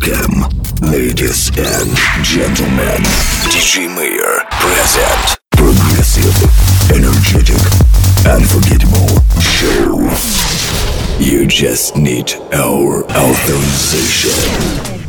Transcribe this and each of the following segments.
Welcome, ladies and gentlemen. DJ Mayor present progressive, energetic, unforgettable show. You just need our authorization.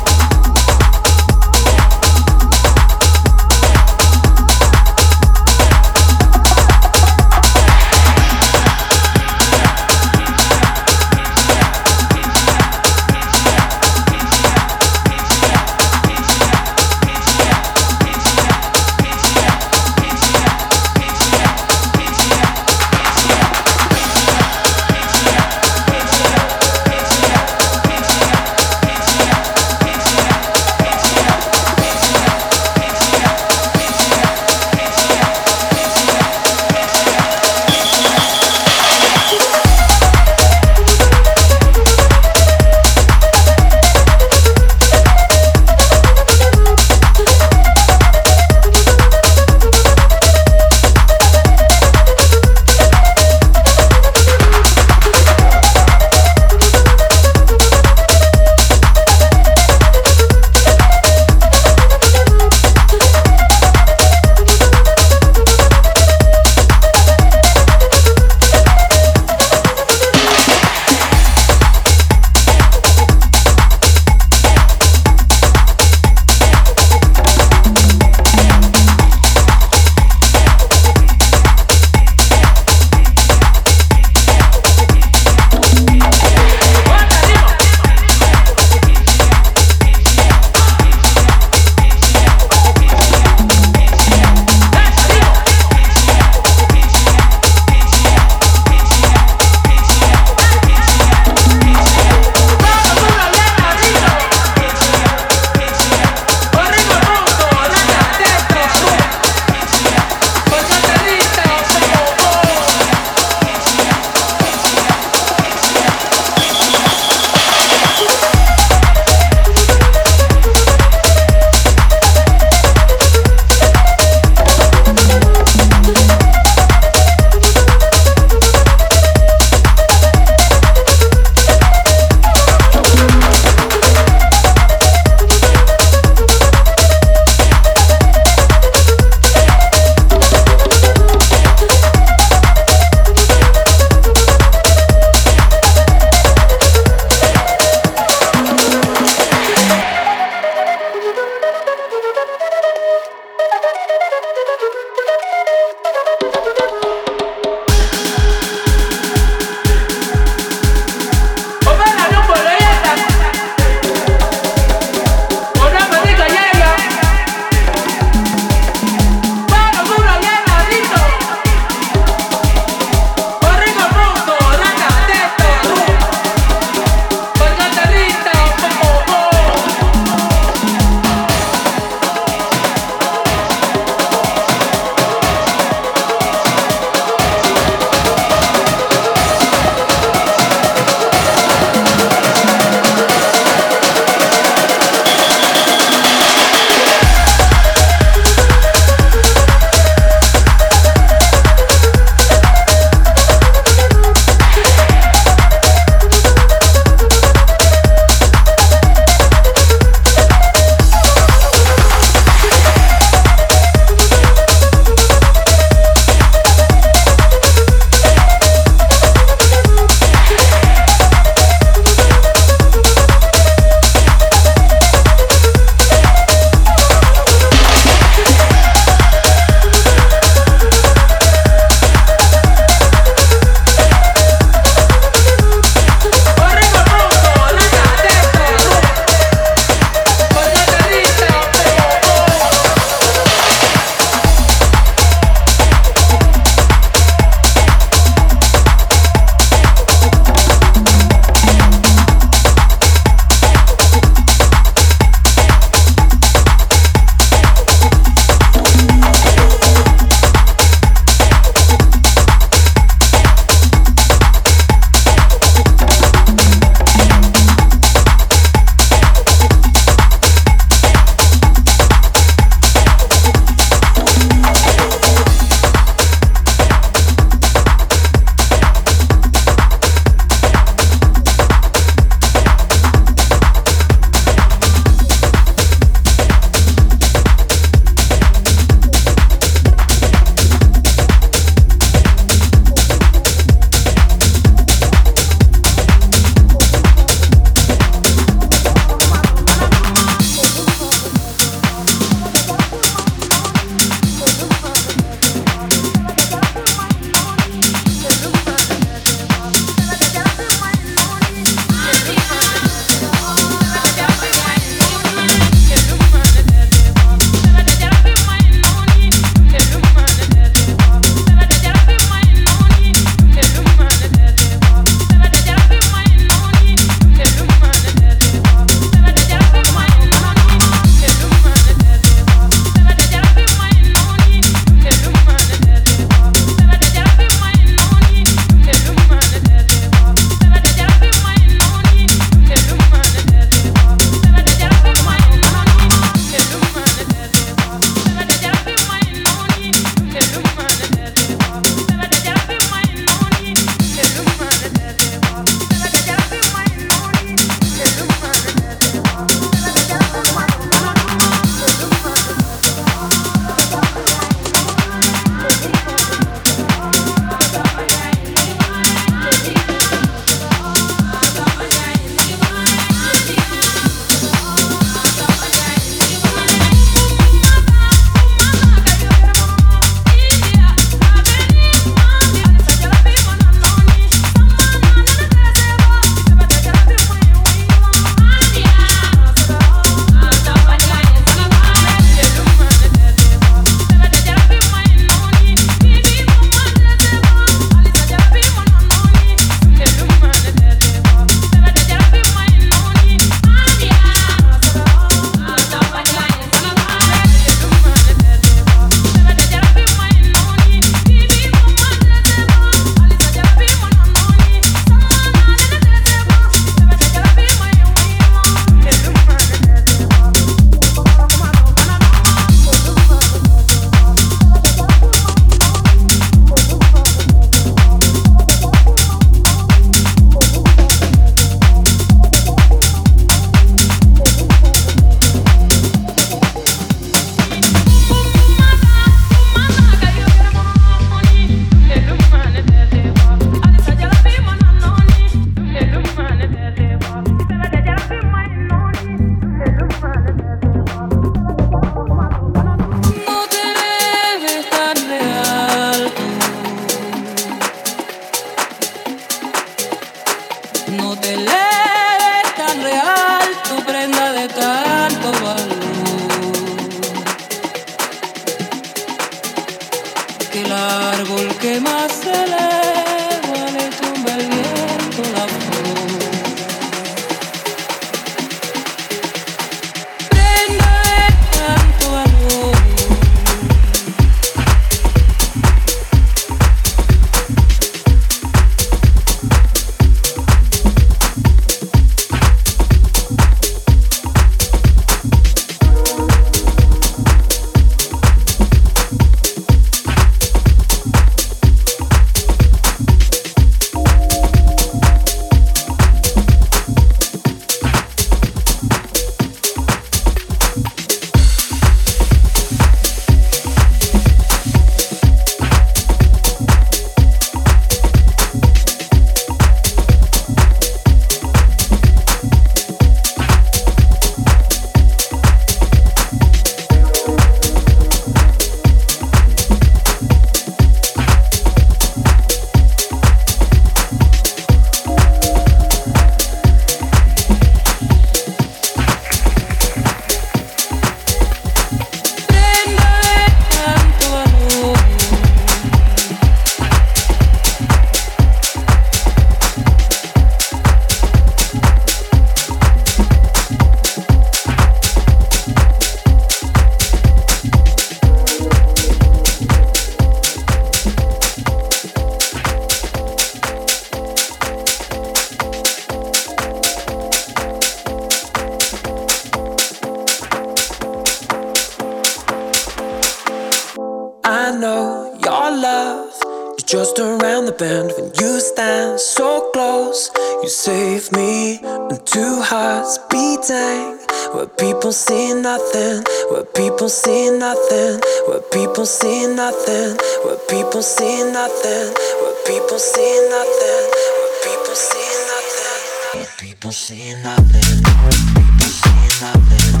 People see nothing, where people see nothing, where people see nothing, where people see nothing, where people see nothing, where people see nothing, where people see nothing, people see nothing,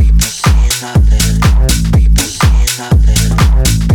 people see nothing, people see nothing,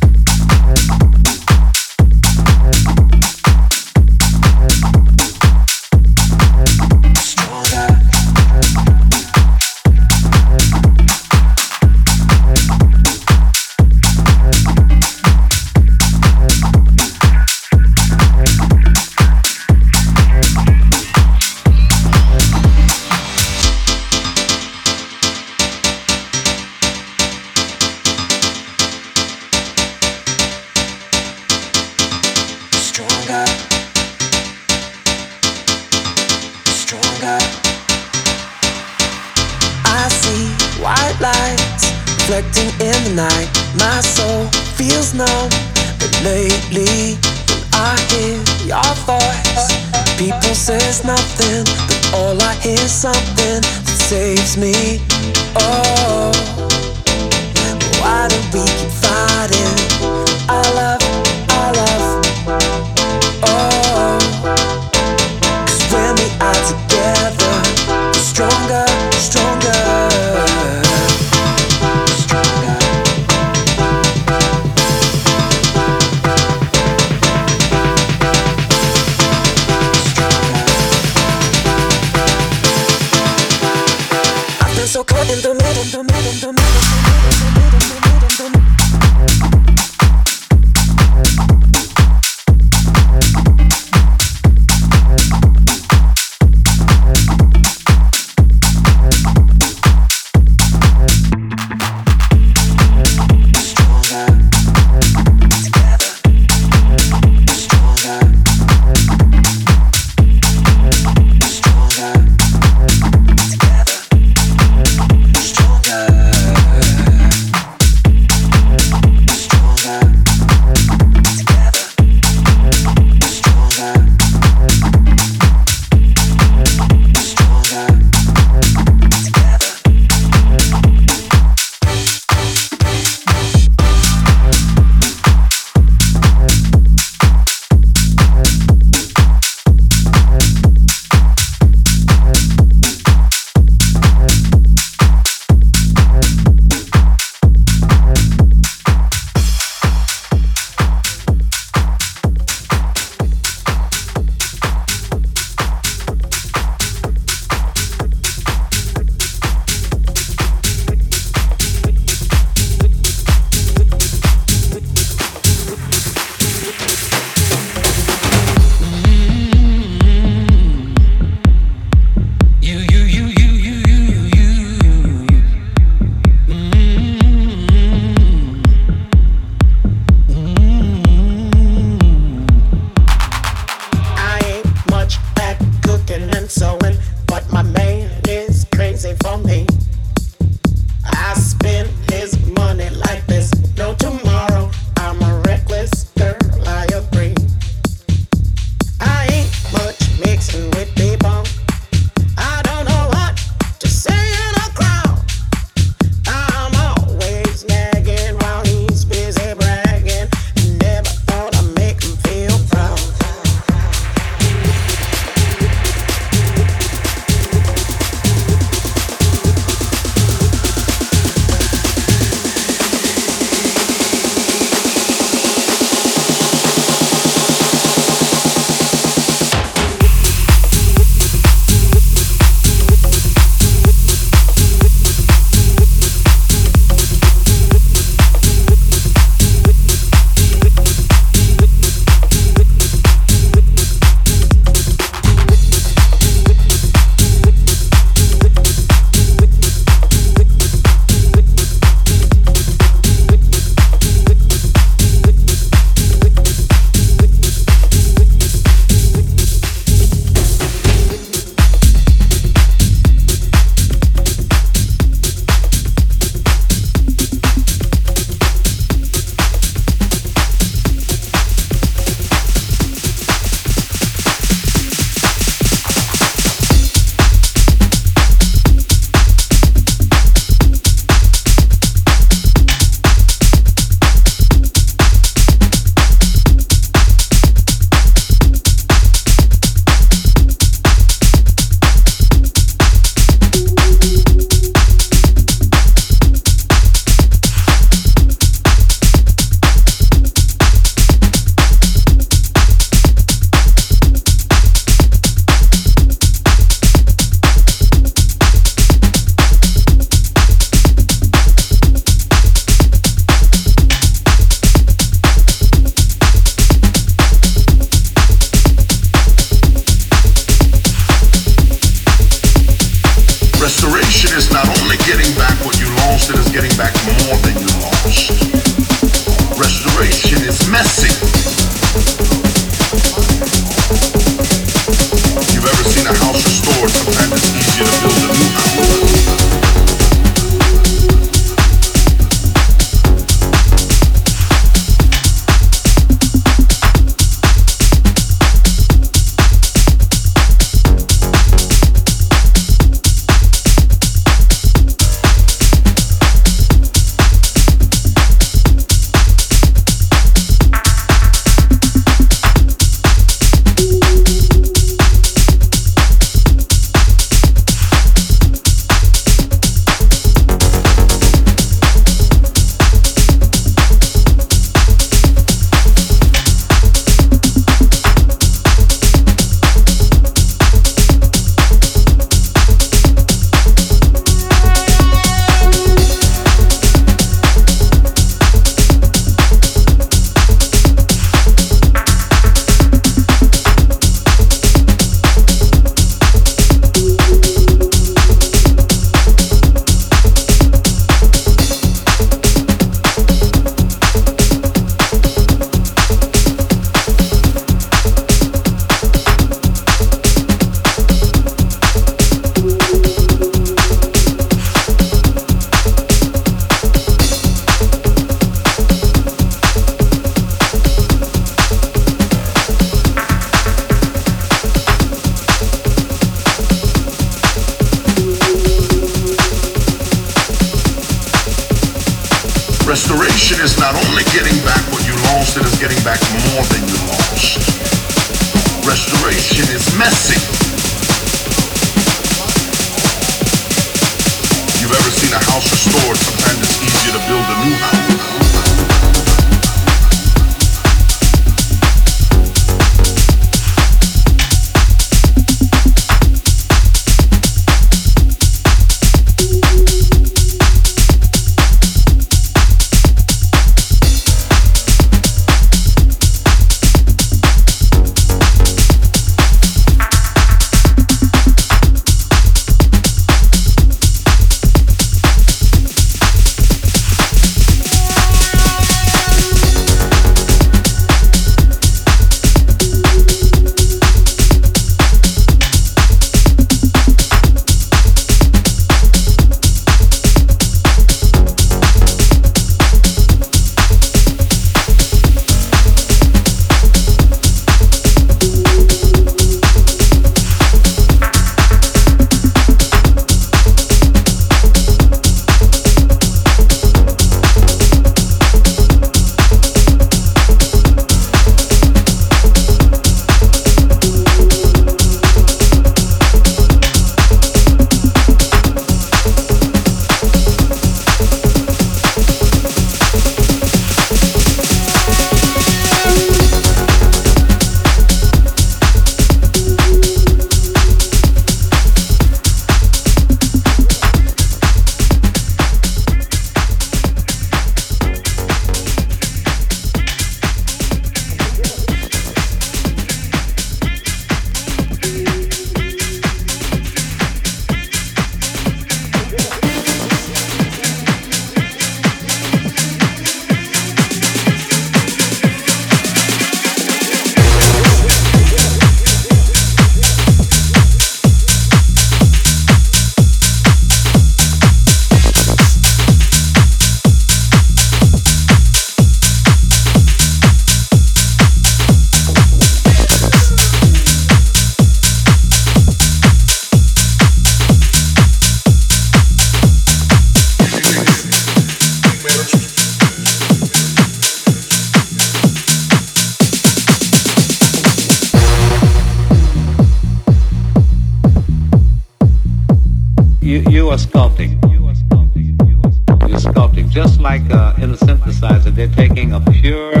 pure.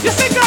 You see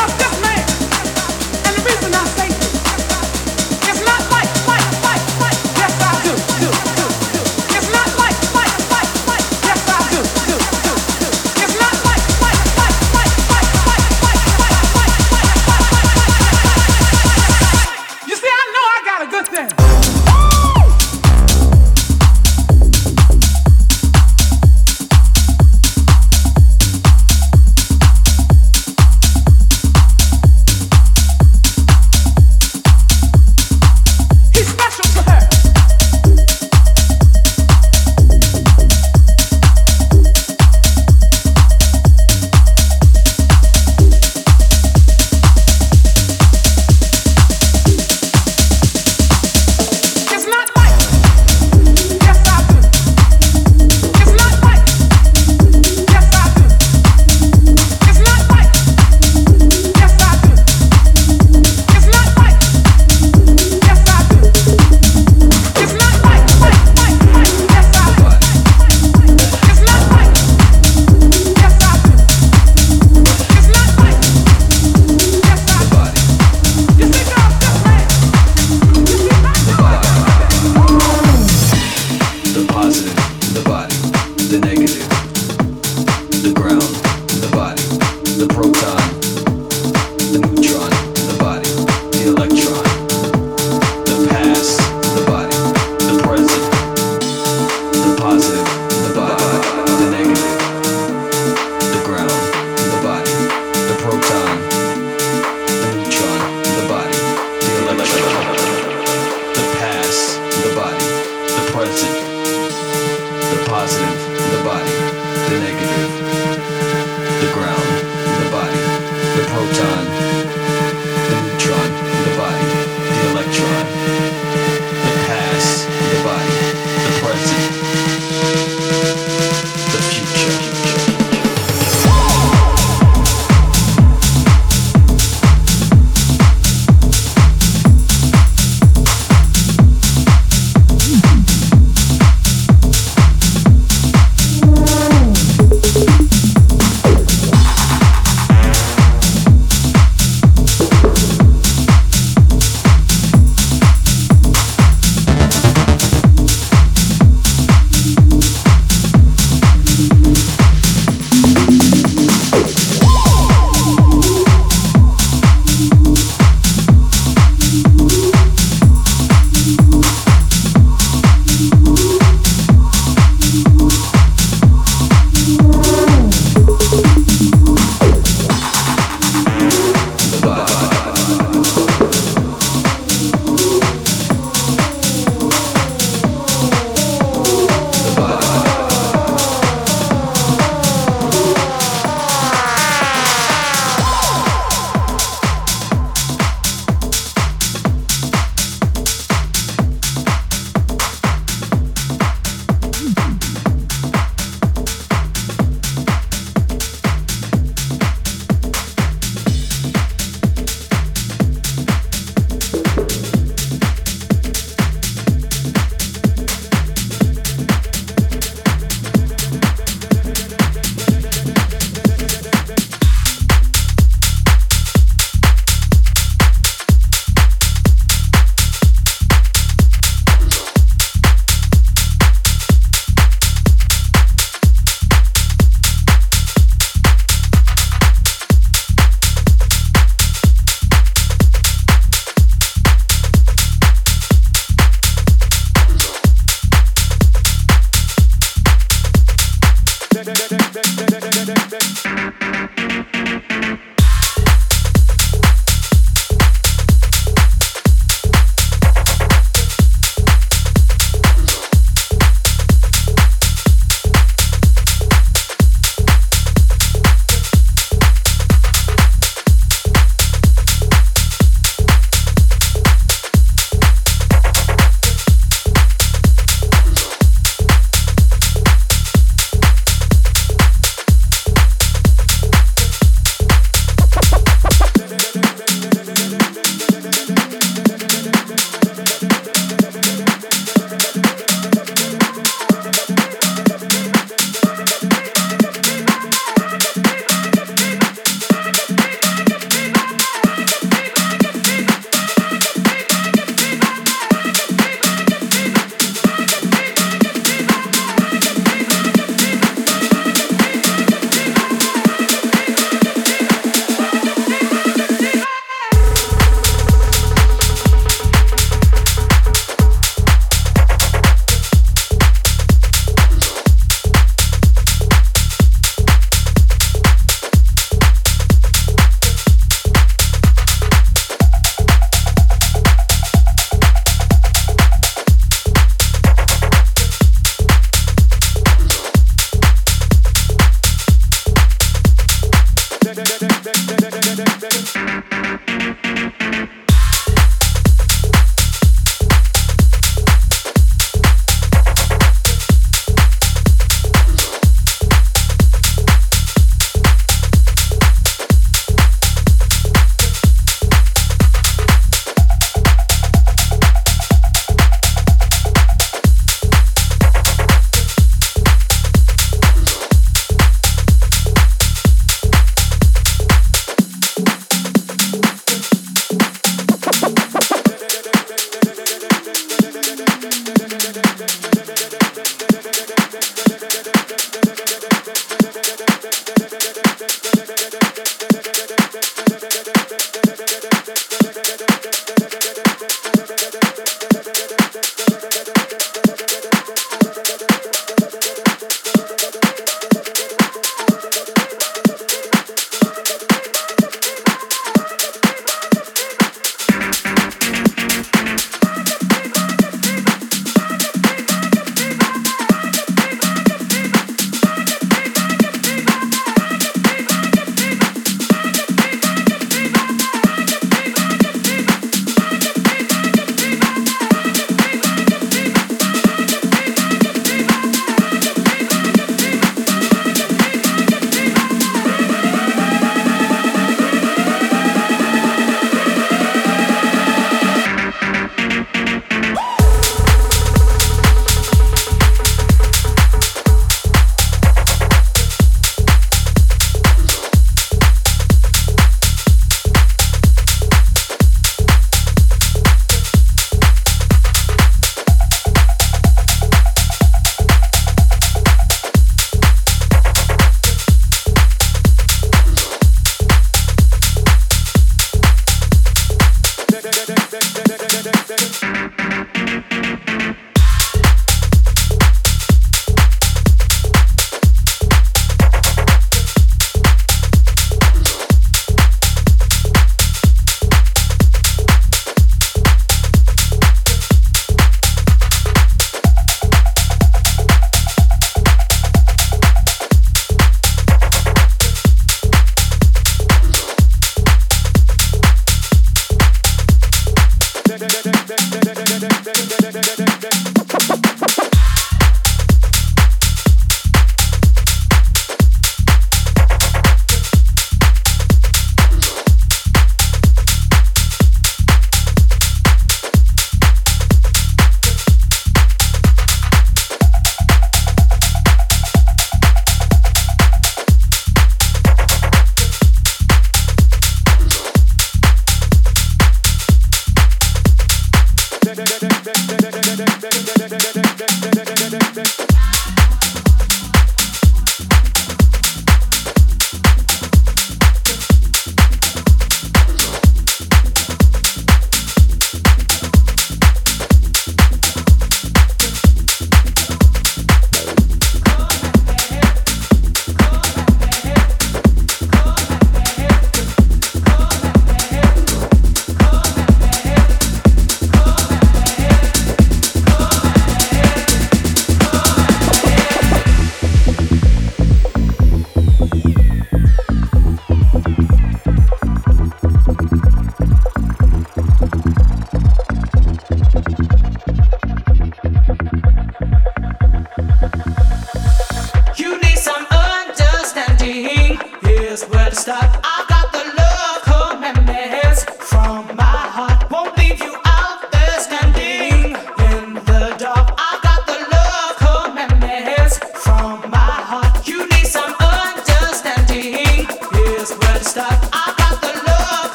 positive, the body, the negative, the ground, the body, the proton,